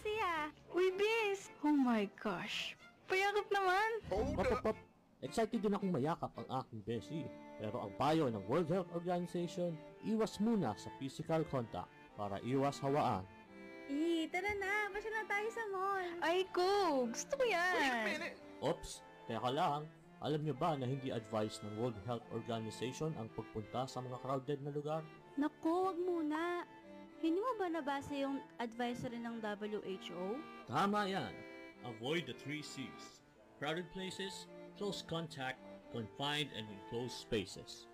saya. Uy, bis! Oh my gosh. Payakap naman. Pop, pop, pop. Excited din akong mayakap ang aking beshi. Pero ang payo ng World Health Organization, iwas muna sa physical contact para iwas hawaan. Eh, tara na. Pasya na tayo sa mall. Ay, ko. Gusto ko yan. Oops, teka lang. Alam niyo ba na hindi advised ng World Health Organization ang pagpunta sa mga crowded na lugar? Naku, wag muna. Hindi mo ba nabasa yung advisory ng WHO? Tama yan. Avoid the three C's. Crowded places, close contact, confined and enclosed spaces.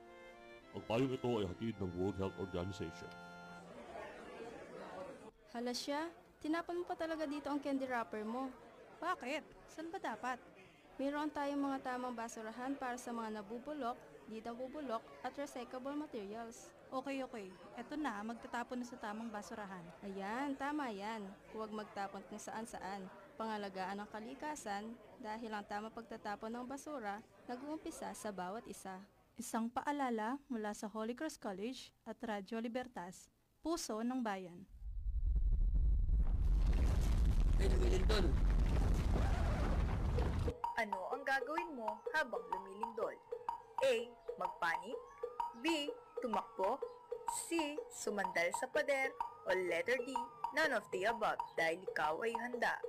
Ang payong ito ay hatid ng World Health Organization. Hala siya, tinapon mo pa talaga dito ang candy wrapper mo. Bakit? Saan ba dapat? Mayroon tayong mga tamang basurahan para sa mga nabubulok, di nabubulok, at recyclable materials. Okay, okay. Eto na, magtatapon na sa tamang basurahan. Ayan, tama yan. Huwag magtapon kung saan-saan. Pangalagaan ang kalikasan dahil ang tamang pagtatapon ng basura nag-uumpisa sa bawat isa. Isang paalala mula sa Holy Cross College at Radyo Libertas, Puso ng Bayan. Ano ang gagawin mo habang lumilindol? A. Magpanik B. Tumakbo C. Sumandal sa pader o letter D. None of the above dahil ikaw ay handa.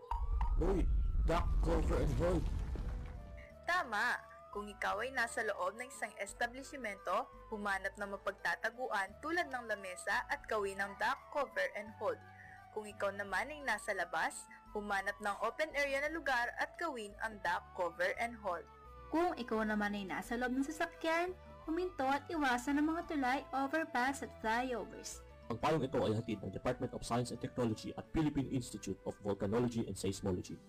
Uy, duck, cover and hold. Tama! Kung ikaw ay nasa loob ng isang establishmento, humanap ng mapagtataguan tulad ng lamesa at gawin ng duck, cover, and hold. Kung ikaw naman ay nasa labas, humanap ng open area na lugar at gawin ang duck, cover, and hold. Kung ikaw naman ay nasa loob ng sasakyan, huminto at iwasan ang mga tulay, overpass at flyovers. Ang payong ito ay hatid ng Department of Science and Technology at Philippine Institute of Volcanology and Seismology.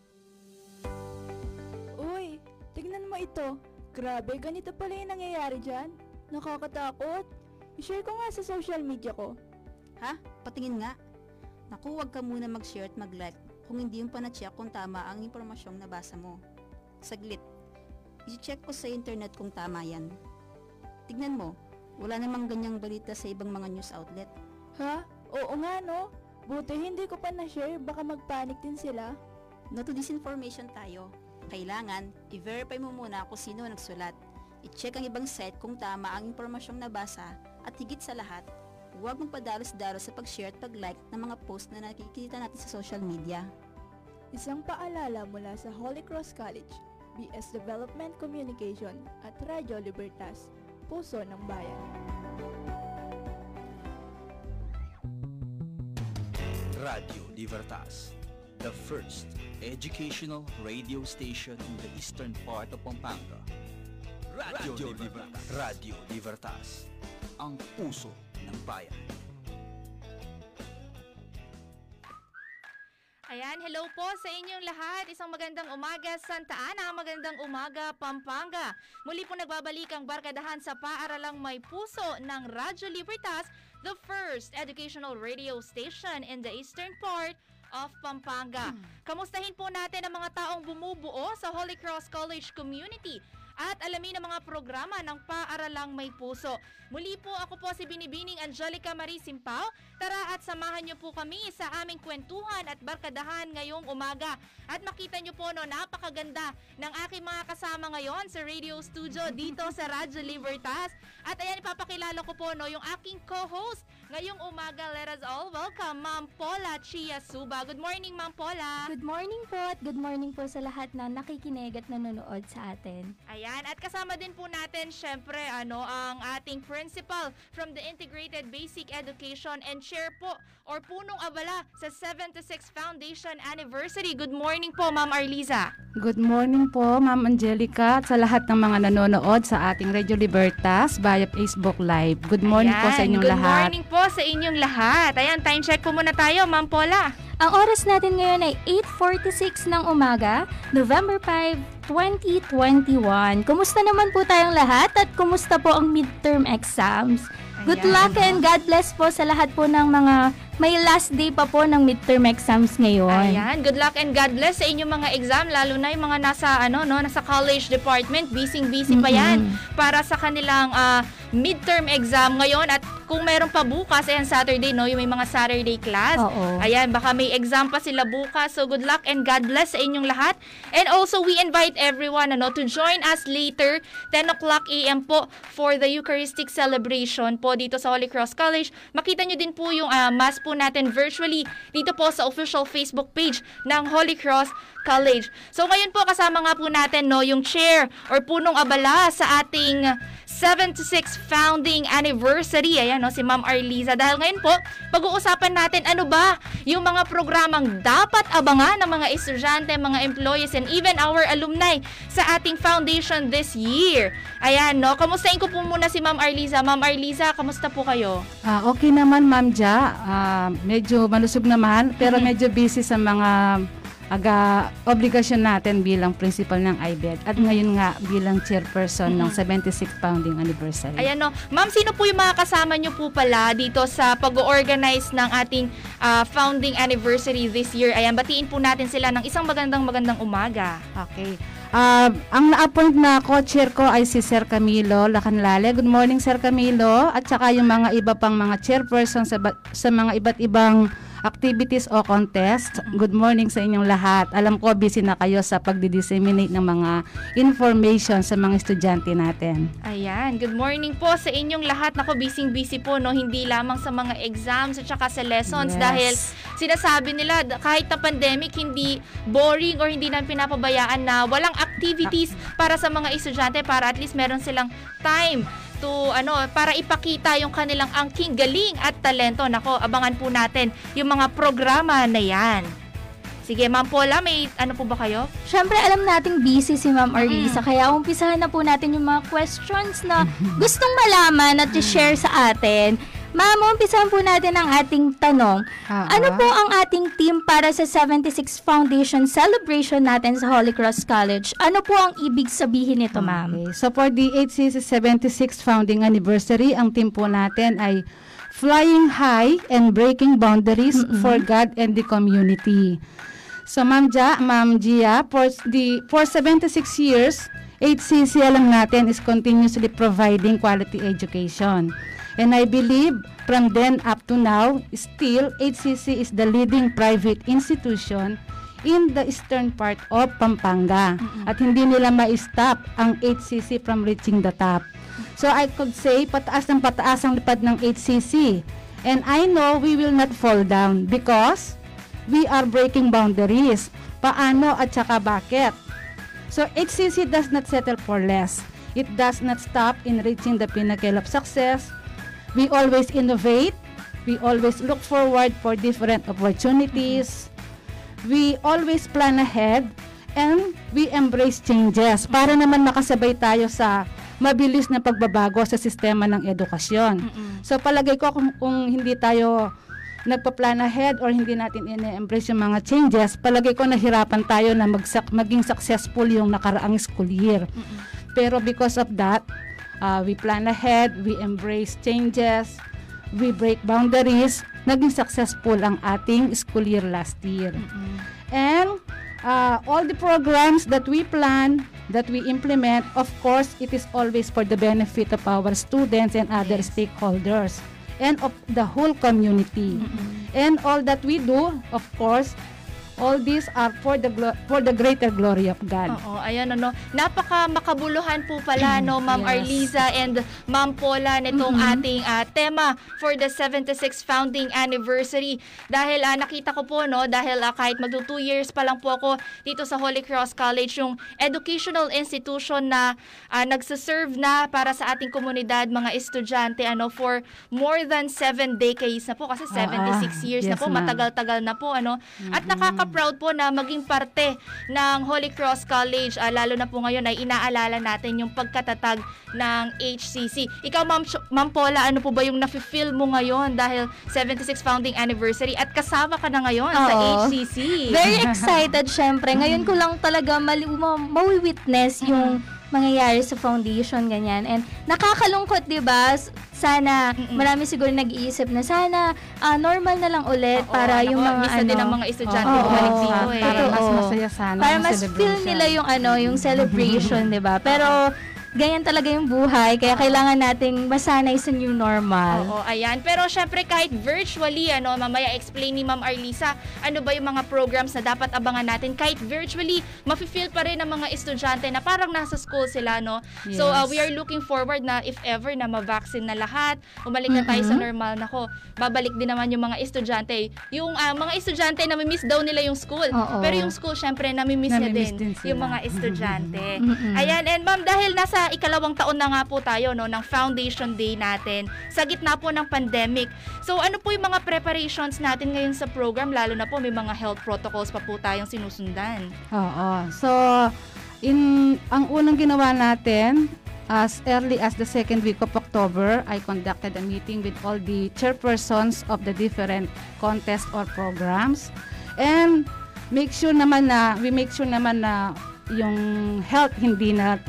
Uy, tignan mo ito. Grabe, ganito pala yung nangyayari dyan. Nakakatakot. I-share ko nga sa social media ko. Ha? Patingin nga. Naku, huwag ka muna mag-share at mag-like kung hindi yung panacheck kung tama ang impormasyong nabasa mo. Saglit. I-check ko sa internet kung tama yan. Tignan mo, wala namang ganyang balita sa ibang mga news outlet. Ha? Oo nga no. Buti hindi ko pa na-share, baka mag-panic din sila. No to disinformation tayo. Kailangan, i-verify mo muna kung sino nagsulat. I-check ang ibang site kung tama ang impormasyong nabasa at higit sa lahat, huwag magpadalos-dalos sa pag-share at pag-like ng mga post na nakikita natin sa social media. Isang paalala mula sa Holy Cross College, BS Development Communication at Radyo Libertas, Puso ng Bayan. Radio Libertas, the first educational radio station in the eastern part of Pampanga. Radio, Libertas. Radio Libertas, ang puso ng bayan. Ayan, hello po sa inyong lahat. Isang magandang umaga, Santa Ana. Magandang umaga, Pampanga. Muli po nagbabalik ang barkadahan sa paaralang may puso ng Radyo Libertas, the first educational radio station in the eastern part of Pampanga. Kamustahin po natin ang mga taong bumubuo sa Holy Cross College community at alamin ang mga programa ng Paaralang May Puso. Muli po ako po si Binibining Angelica Marie Simpao. Tara at samahan niyo po kami sa aming kwentuhan at barkadahan ngayong umaga. At makita niyo po no, napakaganda ng aking mga kasama ngayon sa radio studio dito sa Radyo Libertas. At ayan, ipapakilala ko po no, yung aking co-host ngayong umaga. Let us all welcome Ma'am Paula Chia Suba. Good morning, Ma'am Paula. Good morning po at good morning po sa lahat na nakikinig at nanonood sa atin. Ayan, at kasama din po natin syempre ano ang ating principal from the Integrated Basic Education. And chair po or punong abala sa 76 Foundation Anniversary. Good morning po, Ma'am Arliza. Good morning po, Ma'am Angelica, at sa lahat ng mga nanonood sa ating Radio Libertas via Facebook Live. Good morning po sa Ayan, inyong good lahat. morning po sa inyong lahat. Ayan, time check po muna tayo, Ma'am Paula. Ang oras natin ngayon ay 8.46 ng umaga, November 5, 2021. Kumusta naman po tayong lahat at kumusta po ang midterm exams? Good Ayan. luck and God bless po sa lahat po ng mga may last day pa po ng midterm exams ngayon. Ayan, good luck and God bless sa inyong mga exam lalo na yung mga nasa ano no, nasa college department, busy busy pa yan para sa kanilang ah, midterm exam ngayon at kung meron pa bukas, ayan Saturday, no? Yung may mga Saturday class. Oo. Ayan, baka may exam pa sila bukas. So good luck and God bless sa inyong lahat. And also, we invite everyone ano, to join us later, 10 o'clock a.m. po for the Eucharistic celebration po dito sa Holy Cross College. Makita nyo din po yung ah, mass po natin virtually dito po sa official Facebook page ng Holy Cross College. So ngayon po kasama nga po natin no yung chair or punong abala sa ating 76 founding anniversary. Ayan no si Ma'am Arliza. Dahil ngayon po pag-uusapan natin ano ba yung mga programang dapat abangan ng mga estudyante, mga employees and even our alumni sa ating foundation this year. Ayan no. Kamustahin ko po muna si Ma'am Arliza. Ma'am Arliza, kamusta po kayo? Ah, okay naman, Ma'am Ja. Ah, medyo malusog naman, pero medyo busy sa mga aga obligasyon natin bilang principal ng IBED at ngayon nga bilang chairperson ng 76th founding anniversary. Ayan no. Ma'am, sino po yung mga kasama nyo po pala dito sa pag-organize ng ating ah, founding anniversary this year? Ayan, batiin po natin sila ng isang magandang magandang umaga. Okay. Ah, ang na-appoint na co-chair ko ay si Sir Camilo Lacanlale. Good morning, Sir Camilo. At saka yung mga iba pang mga chairperson sa, ba- sa mga iba't ibang activities o contest. Good morning sa inyong lahat. Alam ko busy na kayo sa pagdi-disseminate ng mga information sa mga estudyante natin. Ayan, good morning po sa inyong lahat. Nako, busy-busy po, no? Hindi lamang sa mga exams at saka sa lessons Yes. dahil sinasabi nila kahit na pandemic, hindi boring or hindi na pinapabayaan na walang activities para sa mga estudyante para at least meron silang time to ano para ipakita yung kanilang angking galing at talento. Nako, abangan po natin yung mga programa na 'yan. Sige, Ma'am Paula, may ano po ba kayo? Siyempre, alam nating busy si Ma'am Arlisa, kaya umpisahan na po natin yung mga questions na gustong malaman at i-share sa atin. Ma'am, umpisahan po natin ang ating tanong. Ano po ang ating team para sa 76 Foundation celebration natin sa Holy Cross College? Ano po ang ibig sabihin nito, ma'am? Okay. So for the HCC 76th founding anniversary, ang team po natin ay Flying High and Breaking Boundaries for God and the Community. So Ma'am Ja, Ma'am Gia, for the for 76 years, HCC alam natin is continuously providing quality education. And I believe from then up to now, still HCC is the leading private institution in the eastern part of Pampanga. At hindi nila ma-stop ang HCC from reaching the top. So I could say, pataas ng pataas ang lipad ng HCC. And I know we will not fall down because we are breaking boundaries. Paano at saka bakit? So HCC does not settle for less. It does not stop in reaching the pinnacle of success. We always innovate. We always look forward for different opportunities. We always plan ahead and we embrace changes para naman makasabay tayo sa mabilis na pagbabago sa sistema ng edukasyon. So palagay ko kung, kung hindi tayo nagpa-plan ahead or hindi natin ine-embrace yung mga changes, palagay ko nahirapan tayo na magsak, maging successful yung nakaraang school year. Pero because of that, uh, we plan ahead, we embrace changes, we break boundaries, naging successful ang ating school year last year. And uh, all the programs that we plan, that we implement, of course, it is always for the benefit of our students and other stakeholders and of the whole community. And all that we do, of course, all these are for the for the greater glory of God. Oo, ayan ano. Napaka makabuluhan po pala no Ma'am Yes. Arliza and Ma'am Paula nitong Mhm. ating ah, tema for the 76th founding anniversary. Dahil ah, nakita ko po no dahil ah, kahit magto 2 years pa lang po ako dito sa Holy Cross College yung educational institution na ah, nagse-serve na para sa ating komunidad mga estudyante ano for more than 7 decades na po kasi 76 years na yes, po ma'am. matagal-tagal na po ano. At nakaka-proud po na maging parte ng Holy Cross College ah, lalo na po ngayon ay inaalala natin yung pagkatatag ng HCC. Ikaw Ma'am, Ma'am Paula, ano po ba yung nafe-feel mo ngayon dahil 76 founding anniversary at kasama ka na ngayon sa Oo. HCC? Very excited, syempre. Ngayon ko lang talaga mali- ma- mawi-witness yung mangyayari sa foundation, ganyan. And nakakalungkot, di ba? Sana, marami siguro nag-iisip na sana ah, normal na lang ulit para nako, yung mga ano. din ang mga estudyante Oo, bumalik dito eh. Para mas masaya sana Para mas feel celebration. nila yung ano, yung celebration, di ba? Pero ganyan talaga yung buhay. Kaya kailangan nating masanay sa new normal. Oo, ayan. Pero syempre kahit virtually, ano, mamaya explain ni Ma'am Arlisa, ano ba yung mga programs na dapat abangan natin. Kahit virtually, mafe-feel pa rin ng mga estudyante na parang nasa school sila, no? So, uh, Yes. we are looking forward na if ever na ma-vaccine na lahat, umalik na tayo sa Mhm. normal na ko. Babalik din naman yung mga estudyante. Yung ah, mga estudyante, nami-miss daw nila yung school. Oo. Pero yung school, syempre, nami-miss niya Nami-miss din, din sila. yung mga estudyante. Mhm. Ayan, and ma'am, dahil nasa ikalawang taon na nga po tayo no, ng Foundation Day natin, sa gitna po ng pandemic. So ano po yung mga preparations natin ngayon sa program, lalo na po may mga health protocols pa po tayong sinusundan. Oo. So, in ang unang ginawa natin, as early as the second week of October, I conducted a meeting with all the chairpersons of the different contests or programs. And make sure naman na, we make sure naman na yung health hindi na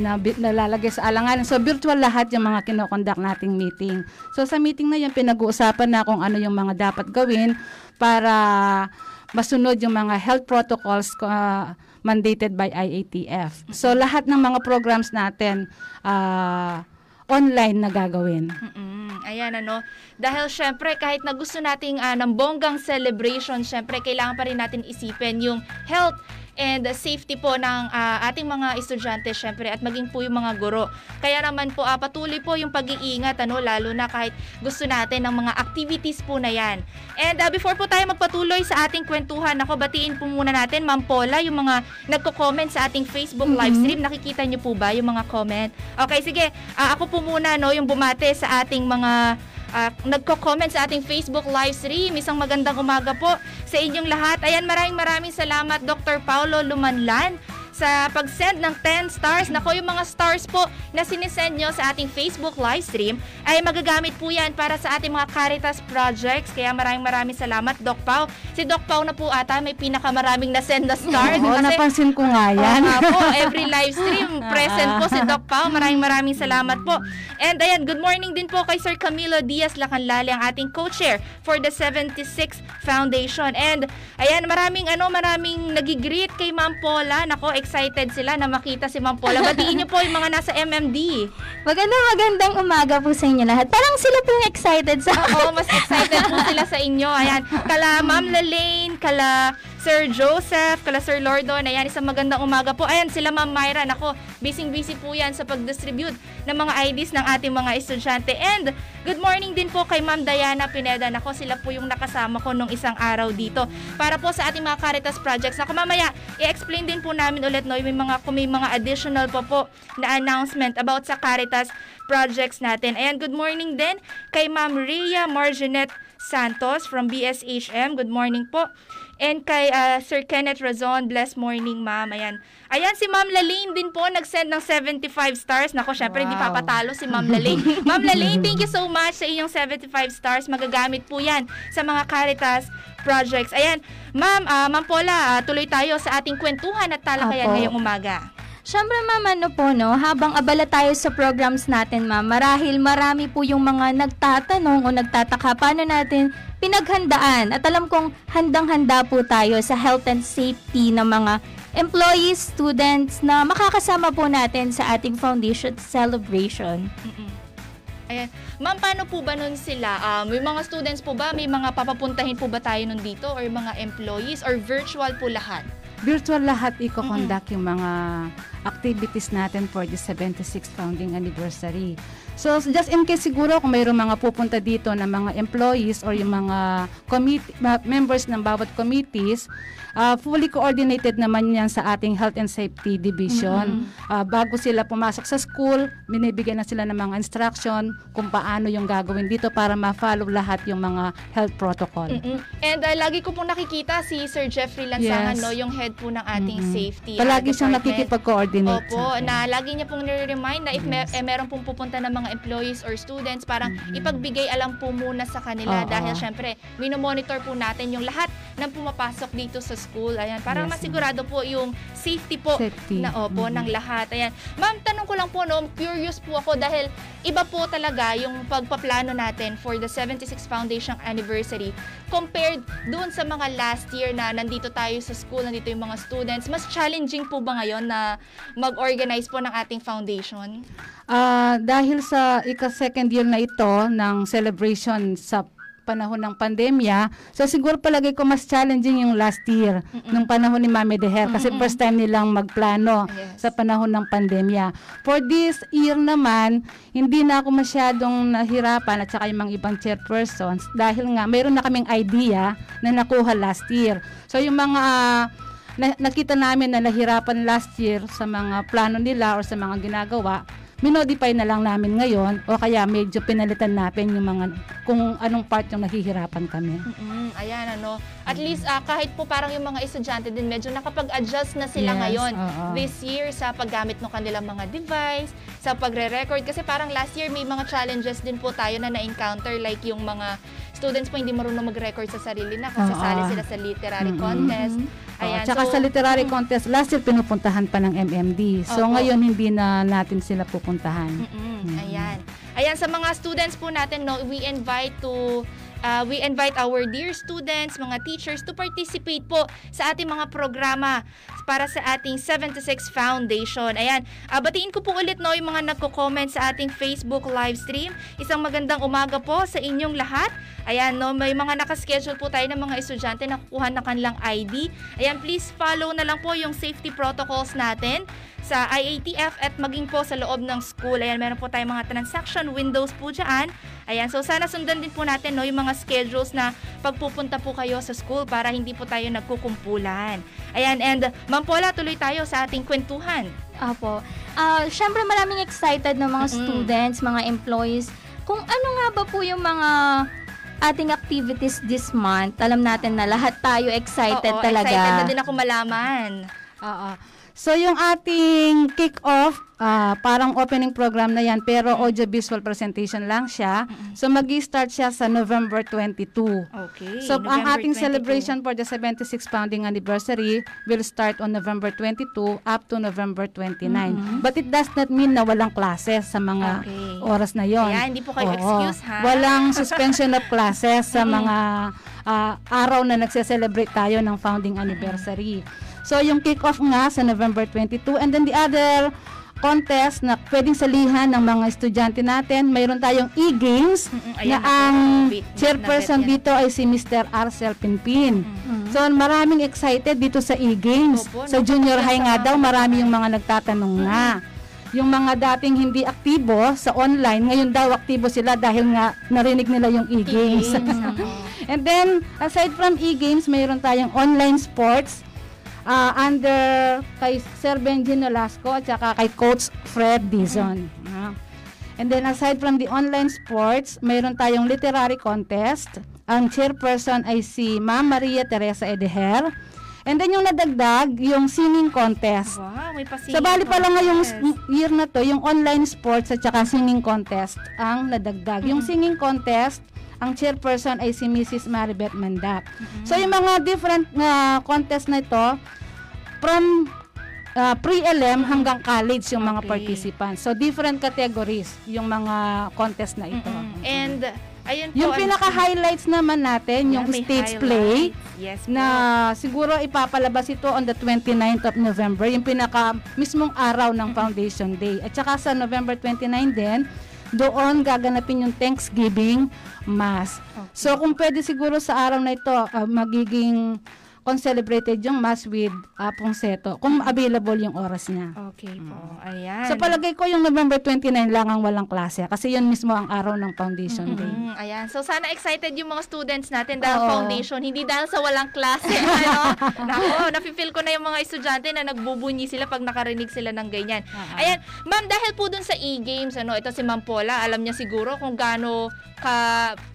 na nalalagay sa alanganin. So virtual lahat yung mga kinokondak nating meeting. So sa meeting na yun, pinag-uusapan na kung ano yung mga dapat gawin para masunod yung mga health protocols uh, mandated by IATF. So lahat ng mga programs natin uh, online na gagawin. Mm-mm. Ayan ano, dahil syempre kahit na gusto nating ah, ng bonggang celebration, syempre kailangan pa rin natin isipin yung health and safety po ng ah, ating mga estudyante syempre at maging po yung mga guro. Kaya naman po ah, patuloy po yung pag-iingat ano lalo na kahit gusto natin ng mga activities po na yan. And ah, before po tayo magpatuloy sa ating kwentuhan, ako batiin po muna natin Ma'am Paula yung mga nagko-comment sa ating Facebook live stream. Nakikita niyo po ba yung mga comment? Okay, sige. Ah, ako po muna no yung bumate sa ating mga ah, nagko-comment sa ating Facebook live stream. Isang magandang umaga po sa inyong lahat. Ayan, maraming maraming salamat Dr. Paulo Lumanlan sa pag-send ng 10 stars. Nako, yung mga stars po na sinisend nyo sa ating Facebook live stream ay magagamit po yan para sa ating mga Caritas projects. Kaya maraming maraming salamat, Doc Pau. Si Doc Pau na po ata may pinakamaraming na-send na stars. Oo, napansin ko nga yan. Oo nga po, every live stream present po si Doc Pau. Maraming maraming salamat po. And ayan, good morning din po kay Sir Camilo Diaz Lacanlali, ang ating co-chair for the 76 Foundation. And ayan, maraming ano, maraming nagigreet kay Ma'am Paula. Nako, excited sila na makita si Ma'am Paula. Batiin niyo po yung mga nasa MMD. Magandang magandang umaga po sa inyo lahat. Parang sila po yung excited sa Oo, mas excited po sila sa inyo. Ayan, kala Ma'am Lalaine, kala Sir Joseph, kala Sir Lordon. Ayan, isang magandang umaga po. Ayan, sila Ma'am Myra. Nako, busy-busy po yan sa pag-distribute ng mga IDs ng ating mga estudyante. And good morning din po kay Ma'am Diana Pineda. Nako, sila po yung nakasama ko nung isang araw dito para po sa ating mga Caritas projects. Nako, mamaya, i-explain din po namin ulit no, may mga, kung may mga additional pa po na announcement about sa Caritas projects natin. Ayan, good morning din kay Ma'am Rhea Marginette Santos from BSHM. Good morning po. And kay ah, Sir Kenneth Razon, blessed morning ma'am. Ayan. Ayan si Ma'am Lalaine din po nag-send ng 75 stars. Nako, syempre hindi Wow. papatalo si Ma'am Lalaine. Ma'am Lalaine, thank you so much sa inyong 75 stars. Magagamit po 'yan sa mga Caritas projects. Ayan. Ma'am, ah, Ma'am Paula, ah, tuloy tayo sa ating kwentuhan at talakayan Apo. ngayong umaga. Siyempre ma'am, ano po no, habang abala tayo sa programs natin ma'am, marahil marami po yung mga nagtatanong o nagtataka paano natin pinaghandaan. At alam kong handang-handa po tayo sa health and safety ng mga employees, students na makakasama po natin sa ating foundation celebration. Ayan. Ma'am, paano po ba nun sila? Ah, may mga students po ba? May mga papapuntahin po ba tayo nun dito? Or mga employees? Or virtual po lahat? Virtual lahat i-conduct yung mga activities natin for the 76th founding anniversary. So just in case siguro kung mayroong mga pupunta dito na mga employees or yung mga committee, members ng bawat committees, uh, fully coordinated naman yan sa ating health and safety division. Uh, bago sila pumasok sa school, binibigyan na sila ng mga instruction kung paano yung gagawin dito para ma-follow lahat yung mga health protocol. Mm-mm. And ah, lagi ko pong nakikita si Sir Jeffrey Lansangan, Yes. no, yung head po ng ating Mm-mm. safety. ah, Palagi siyang department. nakikipag-coordinate Opo, na lagi niya pong nire-remind na if may, eh, meron pong pupunta ng mga employees or students, parang ipagbigay alam po muna sa kanila Oo. dahil syempre, minomonitor po natin yung lahat ng pumapasok dito sa school. Ayan, para Yes, masigurado po yung safety po Safety. na opo Mhm. ng lahat. Ayan. Ma'am, tanong ko lang po no, curious po ako dahil iba po talaga yung pagpaplano natin for the 76 Foundation anniversary compared doon sa mga last year na nandito tayo sa school, nandito yung mga students. Mas challenging po ba ngayon na mag-organize po ng ating foundation? Ah, dahil sa ika-second year na ito ng celebration sa panahon ng pandemya, so siguro palagay ko mas challenging yung last year nung panahon ni Mami Deher kasi first time nilang magplano sa panahon ng pandemya. For this year naman, hindi na ako masyadong nahirapan at saka yung mga ibang chairpersons dahil nga mayroon na kaming idea na nakuha last year. So yung mga ah, na, nakita namin na nahirapan last year sa mga plano nila or sa mga ginagawa, minodify na lang namin ngayon o kaya medyo pinalitan natin yung mga kung anong part yung nahihirapan kami. Mm, ayan ano. At least ah, kahit po parang yung mga estudyante din medyo nakapag-adjust na sila Yes, ngayon oo. this year sa paggamit ng kanilang mga device, sa pagre-record kasi parang last year may mga challenges din po tayo na na-encounter like yung mga students po hindi marunong mag-record sa sarili na kasi Oo. sasali sila sa literary Mm-mm. contest. Ayan. tsaka so, sa literary contest, last year pinupuntahan pa ng MMD. So Opo. ngayon hindi na natin sila pupuntahan. Mm, Ayan. Ayan, sa mga students po natin, no, we invite to uh, we invite our dear students, mga teachers to participate po sa ating mga programa para sa ating 76 Foundation. Ayan, uh, batiin ko po ulit no, yung mga nagko-comment sa ating Facebook live stream. Isang magandang umaga po sa inyong lahat. Ayan, no, may mga nakaschedule po tayo ng mga estudyante na kukuha ng kanilang ID. Ayan, please follow na lang po yung safety protocols natin sa IATF at maging po sa loob ng school. Ayan, meron po tayong mga transaction windows po dyan. Ayan, so sana sundan din po natin no, yung mga schedules na pagpupunta po kayo sa school para hindi po tayo nagkukumpulan. Ayan, and Ma'am Paula, tuloy tayo sa ating kwentuhan. Apo. Ah, syempre maraming excited na mga students, mga employees. Kung ano nga ba po yung mga ating activities this month. Alam natin na lahat tayo excited Oo, talaga. excited na din ako malaman. Oo. So yung ating kick-off, ah, parang opening program na yan, pero audio-visual presentation lang siya. So mag start siya sa November 22. Okay. So ang November ating 22. celebration for the 76th founding anniversary will start on November 22 up to November 29. Mhm. But it does not mean na walang classes sa mga Okay. oras na yon. Kaya hindi po kayo excuse, ha? Walang suspension of classes sa mga ah, araw na nagse-celebrate tayo ng founding anniversary. So yung kick-off nga sa November 22 and then the other contest na pwedeng salihan ng mga estudyante natin, mayroon tayong e-games na ayan na ang Wait, chairperson dito ay si Mr. Arcel Pinpin. So maraming excited dito sa e-games. Sa junior high nga daw, marami yung mga nagtatanong na. Yung mga dating hindi aktibo sa online, ngayon daw aktibo sila dahil nga narinig nila yung e-games. And then, aside from e-games, mayroon tayong online sports ah, under kay Sir Benji Nolasco at saka kay Coach Fred Dizon. Ah. And then aside from the online sports, mayroon tayong literary contest. Ang chairperson ay si Ma'am Maria Teresa Edeher. And then yung nadagdag, yung singing contest. Wow, may pa Sa bali pa lang ngayong year na to, yung online sports at saka singing contest ang nadagdag. Yung singing contest, ang chairperson ay si Mrs. Maribeth Mandap. So yung mga different na contest na ito, from uh, pre-LM hanggang college yung mga participants. So different categories yung mga contest na ito. And, ayun po. Yung ano- pinaka-highlights naman natin, yung Yeah, stage play, highlights. Yes na siguro ipapalabas ito on the 29th of November, yung pinaka mismong araw ng Foundation Day. At saka sa November 29 din, doon gaganapin yung Thanksgiving Mass. So kung pwede siguro sa araw na ito, ah, magiging con-celebrated yung Mass with uh, Pongseto, kung available yung oras niya. Okay po. Ayan. So palagay ko yung November 29 lang ang walang klase kasi yun mismo ang araw ng Foundation Day. Mm, ayan. So sana excited yung mga students natin dahil Oo. foundation, hindi dahil sa walang klase. ano? Nako, nafe-feel ko na yung mga estudyante na nagbubunyi sila pag nakarinig sila ng ganyan. Ayan, ma'am, dahil po dun sa e-games, ano, ito si Ma'am Paula, alam niya siguro kung gaano ka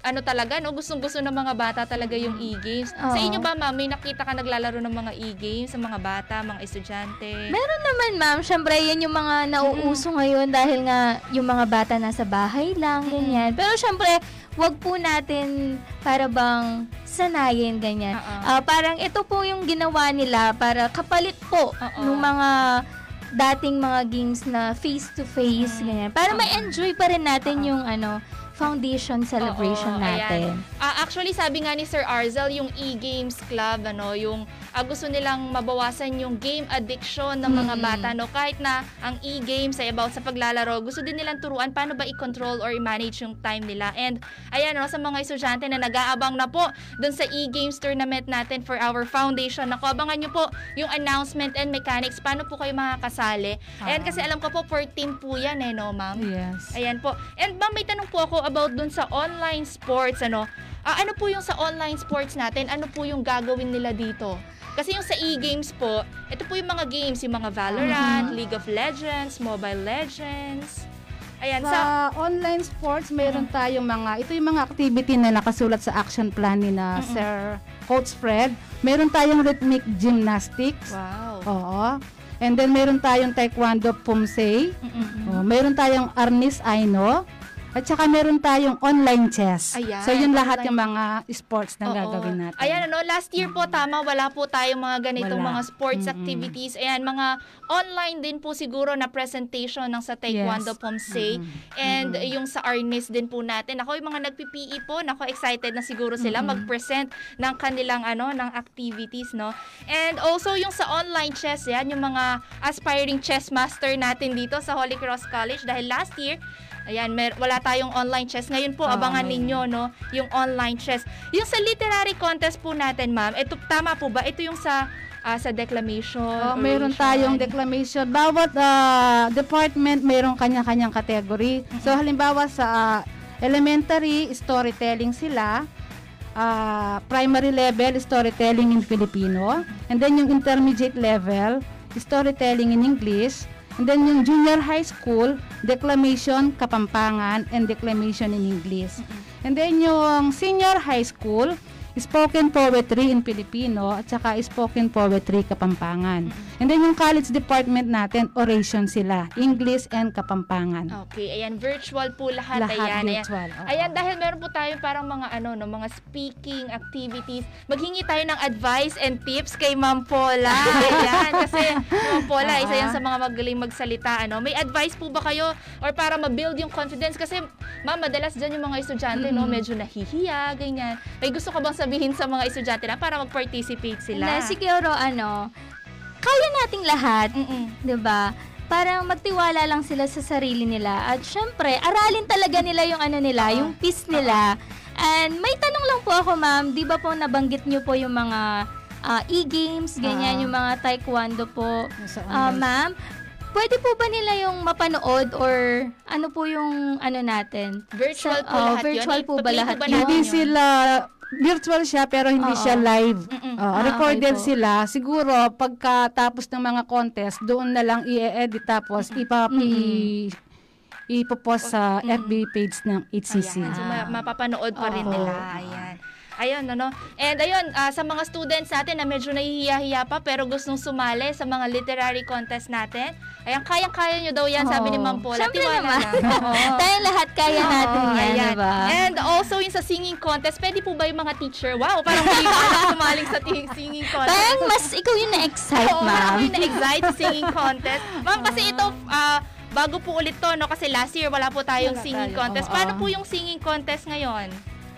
ano talaga no gustong-gusto ng mga bata talaga yung e-games. Sa inyo ba ma'am, may nakita ka naglalaro ng mga e-games sa mga bata, mga estudyante? Meron naman, ma'am. Siyempre, yan yung mga nauuso ngayon dahil nga yung mga bata nasa bahay lang, ganyan. Pero siyempre, wag po natin para bang sanayin, ganyan. Ah, parang ito po yung ginawa nila para kapalit po ng mga dating mga games na face-to-face, ganyan. Para ma-enjoy pa rin natin yung ano foundation celebration Oo, natin. ayan. Ah, actually, sabi nga ni Sir Arzel, yung e-games club, ano, yung ah, gusto nilang mabawasan yung game addiction ng mga Mm. bata, no? Kahit na ang e-games ay about sa paglalaro, gusto din nilang turuan paano ba i-control or i-manage yung time nila. And, ayan, no, sa mga estudyante na nag-aabang na po dun sa e-games tournament natin for our foundation. Naku, abangan nyo po yung announcement and mechanics, paano po kayo makakasali. Ayan, kasi alam ko po, per team po yan, eh, no, ma'am? Yes. Ayan po. And ma'am, may tanong po ako about dun sa online sports, ano? Ah, ano po yung sa online sports natin? Ano po yung gagawin nila dito? Kasi yung sa e-games po, ito po yung mga games, yung mga Valorant, Mhm. League of Legends, Mobile Legends. Ayan, sa, sa... online sports, meron tayong mga, ito yung mga activity na nakasulat sa action plan ni na Sir Coach Fred. Meron tayong rhythmic gymnastics. Wow. Oo. And then meron tayong taekwondo pumsei. Oh, meron tayong arnis aino. At saka meron tayong online chess. Ayan, so yun lahat online. yung mga sports na Oo. gagawin natin. Ayan, ano, last year po, tama, wala po tayong mga ganitong Wala. mga sports Mm-mm. activities. Ayan, mga online din po siguro na presentation ng sa Taekwondo Yes. Pomsei. And yung sa Arnis din po natin. Ako, yung mga nag-PPE po, nako, excited na siguro sila mag-present ng kanilang, ano, ng activities, no? And also, yung sa online chess, yan, yung mga aspiring chess master natin dito sa Holy Cross College. Dahil last year, Ayan, mer- wala tayong online chess. Ngayon po, Oo, abangan ngayon. ninyo, no, yung online chess. Yung sa literary contest po natin, ma'am, ito, tama po ba? Ito yung sa ah, sa declamation, Oh, meron oration. tayong declamation. Bawat ah, department mayroong kanya-kanyang category. So halimbawa sa ah, elementary, storytelling sila. Ah, primary level, storytelling in Filipino. And then yung intermediate level, storytelling in English. And then yung junior high school, declamation, kapampangan, and declamation in English. And then yung senior high school, spoken poetry in Filipino at saka spoken poetry Kapampangan. And then yung college department natin, oration sila, English and Kapampangan. Okay, ayan, virtual po lahat. Lahat ayan, virtual, Ayan. oo. ayan, dahil meron po tayong parang mga ano, no, mga speaking activities. Maghingi tayo ng advice and tips kay Ma'am Paula. ayan, kasi Ma'am Paula, isa yan sa mga magaling magsalita. Ano. May advice po ba kayo or para ma-build yung confidence? Kasi, Ma'am, madalas dyan yung mga estudyante, no, Mm-mm. medyo nahihiya, ganyan. May gusto ka bang sabihin sa mga estudyante na para mag-participate sila? Hindi, siguro ano, kaya nating lahat, 'di ba? Parang magtiwala lang sila sa sarili nila at syempre, aralin talaga nila yung ano nila, yung peace nila. And may tanong lang po ako, ma'am, 'di ba po nabanggit niyo po yung mga ah, e-games, ganyan, Ah. yung mga taekwondo po. Online. ma'am, pwede po ba nila yung mapanood or ano po yung ano natin? Virtual Sa- po oh, lahat yun? Virtual po ba lahat yun? yun? sila, virtual siya pero hindi Oo. siya live. Oo, Ah, okay recorded po. sila. Siguro pagkatapos ng mga contest, doon na lang i-edit tapos ipapi ipopost sa FB page ng HCC. Ayan, so ma- mapapanood pa rin Oo. nila. Ayan. Ayun, ano. And ayun, ah, sa mga students natin na medyo nahihiya-hiya pa pero gustong sumali sa mga literary contest natin, ayan, kayang-kaya nyo daw yan, sabi ni Ma'am Paula. Siyempre Tiwala naman. Oo. Tayong lahat kaya natin Oo, yan, ayan. diba? And also, yung sa singing contest, pwede po ba yung mga teacher? Wow, parang hindi ko alam sumaling sa singing contest. Parang mas ikaw yung na-excite, Oo, ma'am. ako yung na-excite sa singing contest. Ma'am, kasi ito, ah, bago po ulit to, no? Kasi last year, wala po tayong Wala singing tayo, contest. oo. Paano po yung singing contest ngayon?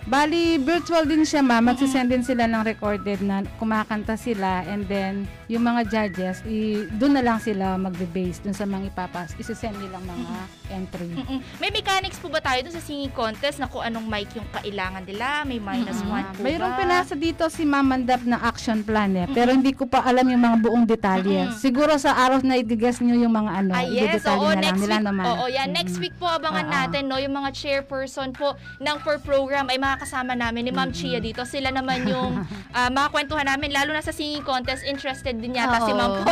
Bali, virtual din siya ma'am. Magsisend din sila ng recorded na kumakanta sila and then yung mga judges, i, doon na lang sila magbe-base dun sa mga ipapas. Isisend nilang mga entry. Mm-mm. May mechanics po ba tayo dun sa singing contest na kung anong mic yung kailangan nila? May minus one po Mayroong ba? pinasa dito si Ma'am Mandap na action plan eh. Pero hindi ko pa alam yung mga buong detalye. Siguro sa araw na i-guess nyo yung mga ano, Ah, yes. i-detalye Oo, na lang next nila week. naman. Oo, yan. Next week po abangan Oo. natin, no, yung mga chairperson po ng per program ay makakasama kasama namin ni Ma'am Chia dito. Sila naman yung ah, makakwentuhan namin, lalo na sa singing contest, interested din yata si Ma'am Oo. po.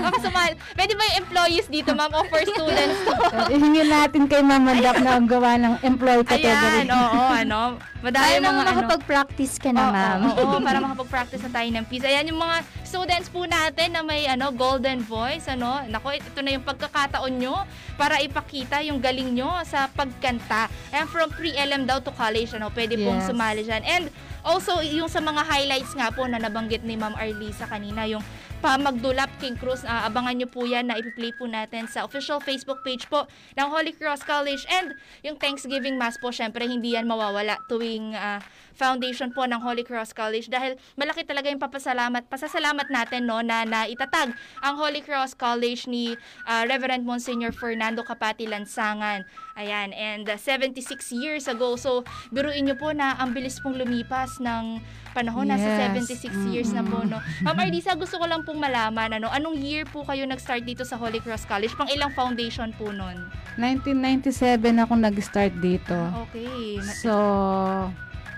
Baka sumali. Pwede ba yung employees dito, Ma'am, o for students? Uh, ihingin natin kay Ma'am Mandap na ang gawa ng employee category. Ayan, oo, ano. Madami Para nang mga ano. makapag-practice ka na, Oo, ma'am. Oo, oo, para makapag-practice na tayo ng peace. Ayan yung mga students po natin na may ano golden voice, ano. Nako, ito na yung pagkakataon nyo para ipakita yung galing nyo sa pagkanta. Ayan, from pre-LM daw to college, ano, pwede pong Yes. sumali dyan. And also, yung sa mga highlights nga po na nabanggit ni Ma'am Arlisa kanina, yung pa magdulap King Cruz, ah, abangan nyo po yan na ipi-play po natin sa official Facebook page po ng Holy Cross College. And yung Thanksgiving Mass po, syempre hindi yan mawawala tuwing ah, foundation po ng Holy Cross College dahil malaki talaga yung papasalamat, pasasalamat natin no na naitatag ang Holy Cross College ni ah, Reverend Monsignor Fernando Capati Lansangan. Ayan, and ah, 76 years ago. So, biruin nyo po na ang bilis pong lumipas ng panahon. Nasa Yes. 76 years na po, no? Ma'am Ardisa, gusto ko lang pong malaman, ano, anong year po kayo nag-start dito sa Holy Cross College? Pang ilang foundation po nun? 1997 ako nag-start dito. Okay. So,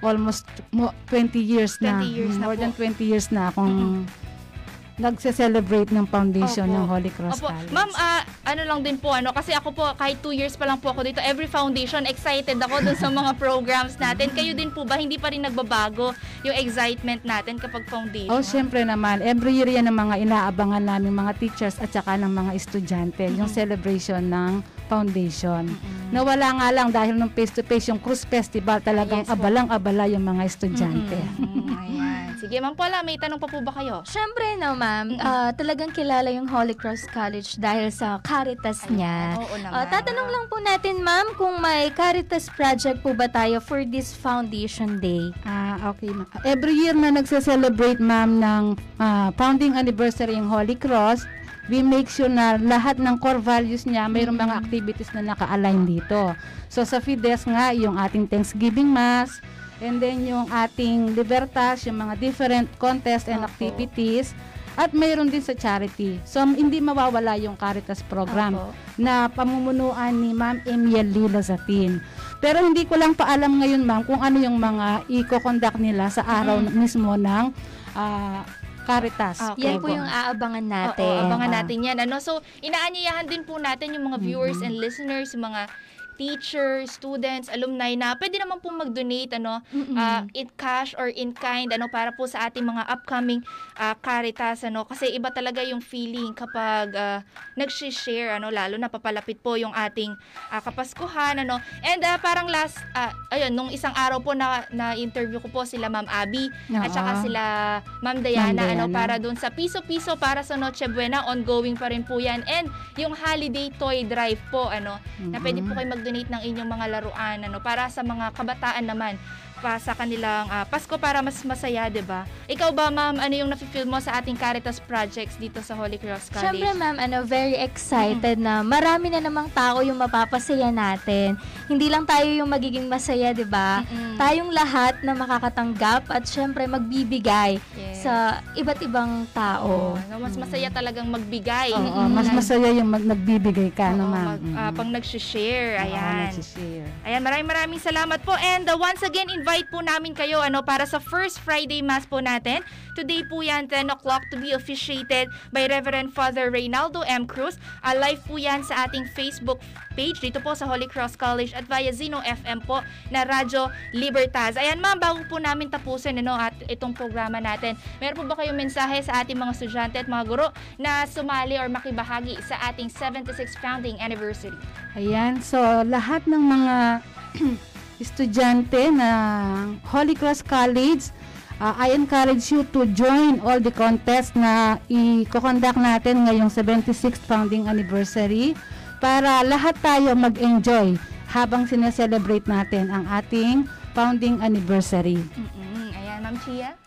almost mo- 20 years na. 20 years na More po. than 20 years na akong nagse-celebrate ng foundation Opo. ng Holy Cross Opo. College. Ma'am, ah, ano lang din po, ano, kasi ako po, kahit 2 years pa lang po ako dito, every foundation, excited ako dun sa mga programs natin. Kayo din po ba, hindi pa rin nagbabago yung excitement natin kapag foundation? Oh, syempre naman. Every year yan ang mga inaabangan namin mga teachers at saka ng mga estudyante, yung celebration ng foundation. Nawala nga lang dahil nung face-to-face yung Cruise Festival, talagang Yes po. abalang-abala yung mga estudyante. Mm, ayan. Sige, Ma'am Paula, may tanong pa po ba kayo? Siyempre no, ma'am. Ah, talagang kilala yung Holy Cross College dahil sa Caritas niya. Oo naman. Ah, tatanong lang po natin, ma'am, kung may Caritas project po ba tayo for this Foundation Day? Ah, okay. ma'am. Every year na nagse-celebrate ma'am ng ah, founding anniversary ng Holy Cross, we make sure na lahat ng core values niya, mayroong mga activities na naka-align dito. So sa FIDES nga, yung ating Thanksgiving Mass, and then yung ating Libertas, yung mga different contests and activities, at mayroon din sa charity. So hindi mawawala yung Caritas program Opo. na pamumunuan ni Ma'am Emiel Lila Zatin. Pero hindi ko lang paalam ngayon ma'am kung ano yung mga i-conduct nila sa araw mismo ng ah, Caritas. Okay. Yan po yung aabangan natin. Oo, abangan Ah. natin yan. Ano? So, inaanyayahan din po natin yung mga viewers and listeners, yung mga teachers, students, alumni na pwede naman pong mag-donate ano, ah, in cash or in kind ano para po sa ating mga upcoming ah, Caritas ano kasi iba talaga yung feeling kapag ah, nagshi-share ano lalo na papalapit po yung ating ah, Kapaskuhan ano. And ah, parang last ah, ayun nung isang araw po na na interview ko po sila Ma'am Abby at Oo. saka sila Ma'am Diana, Ma'am ano Diana. para dun sa piso-piso para sa Noche Buena ongoing pa rin po yan and yung holiday toy drive po ano na pwede po kayo mag-donate ng inyong mga laruan ano para sa mga kabataan naman pa sa kanilang ah, Pasko para mas masaya, 'di ba? Ikaw ba, ma'am, ano yung nafe-feel mo sa ating Caritas projects dito sa Holy Cross College? Siyempre, ma'am, ano, very excited na marami na namang tao yung mapapasaya natin. Hindi lang tayo yung magiging masaya, di ba? Mm-mm. Tayong lahat na makakatanggap at syempre magbibigay Yes. Sa iba't ibang tao. Oo, no, mas masaya talagang magbigay. Oo, mas masaya yung mag nagbibigay ka, no, Oo, ma'am? mag- ah, pang nag-share. Oo, Ayan. nagsishare. Ayan, maraming maraming salamat po. And uh, once again, invite po namin kayo ano para sa first Friday Mass po natin. Today po yan, 10 o'clock to be officiated by Reverend Father Reynaldo M. Cruz. Uh, live po yan sa ating Facebook page dito po sa Holy Cross College at via Zeno FM po na Radyo Libertad. Ayan ma'am, bago po namin tapusin ano, at itong programa natin, meron po ba kayong mensahe sa ating mga estudyante at mga guro na sumali or makibahagi sa ating 76th founding anniversary? Ayan, so lahat ng mga estudyante ng Holy Cross College, uh, I encourage you to join all the contests na i-conduct natin ngayong 76th founding anniversary para lahat tayo mag-enjoy habang sineselebrate natin ang ating founding anniversary. Mm-mm. Ayan, Ma'am Chia?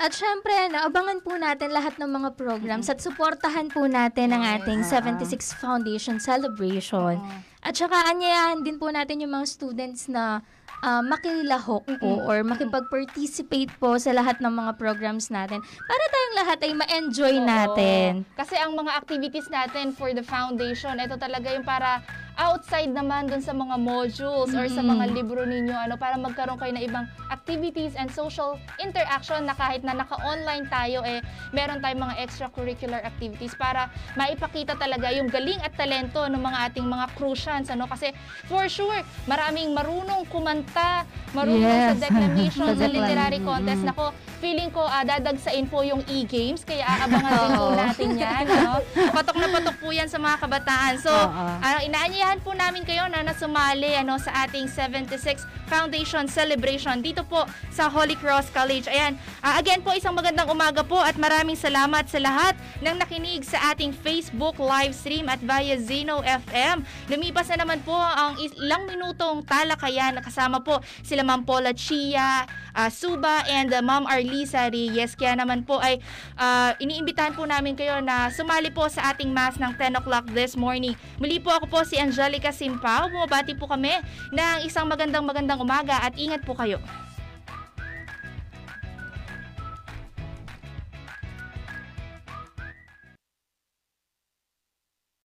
At syempre, abangan po natin lahat ng mga programs at suportahan po natin ang ating 76 Foundation Celebration. At saka anyayahan din po natin yung mga students na ah, makilahok po or makipag-participate po sa lahat ng mga programs natin para tayong lahat ay ma-enjoy Oo. natin. Kasi ang mga activities natin for the foundation, ito talaga yung para outside naman dun sa mga modules or sa mga libro ninyo ano para magkaroon kayo ng ibang activities and social interaction na kahit na naka-online tayo eh meron tayong mga extracurricular activities para maipakita talaga yung galing at talento ng mga ating mga crucians ano. Kasi for sure maraming marunong kumanta marunong sa Yes. declamation Sa sa declam- literary contest. Nako feeling ko ah, dadagsain po yung e-games kaya aabangan din po natin yan ano? patok na patok po yan sa mga kabataan so Oo. ah, inaanyayahan po namin kayo na nasumali ano sa ating 76 Foundation Celebration dito po sa Holy Cross College. Ayan, ah, again po isang magandang umaga po at maraming salamat sa lahat ng nakinig sa ating Facebook live stream at via Zeno FM. Lumipas na naman po ang ilang minutong talakayan kasama po sila Ma'am Paula Chia, ah, Suba and uh, Ma'am Arlisa Reyes. Kaya naman po ay ah, iniimbitahan po namin kayo na sumali po sa ating mass ng 10 o'clock this morning. Muli po ako po si Angelica Simpao. Bumabati po kami ng isang magandang magandang umaga at ingat po kayo.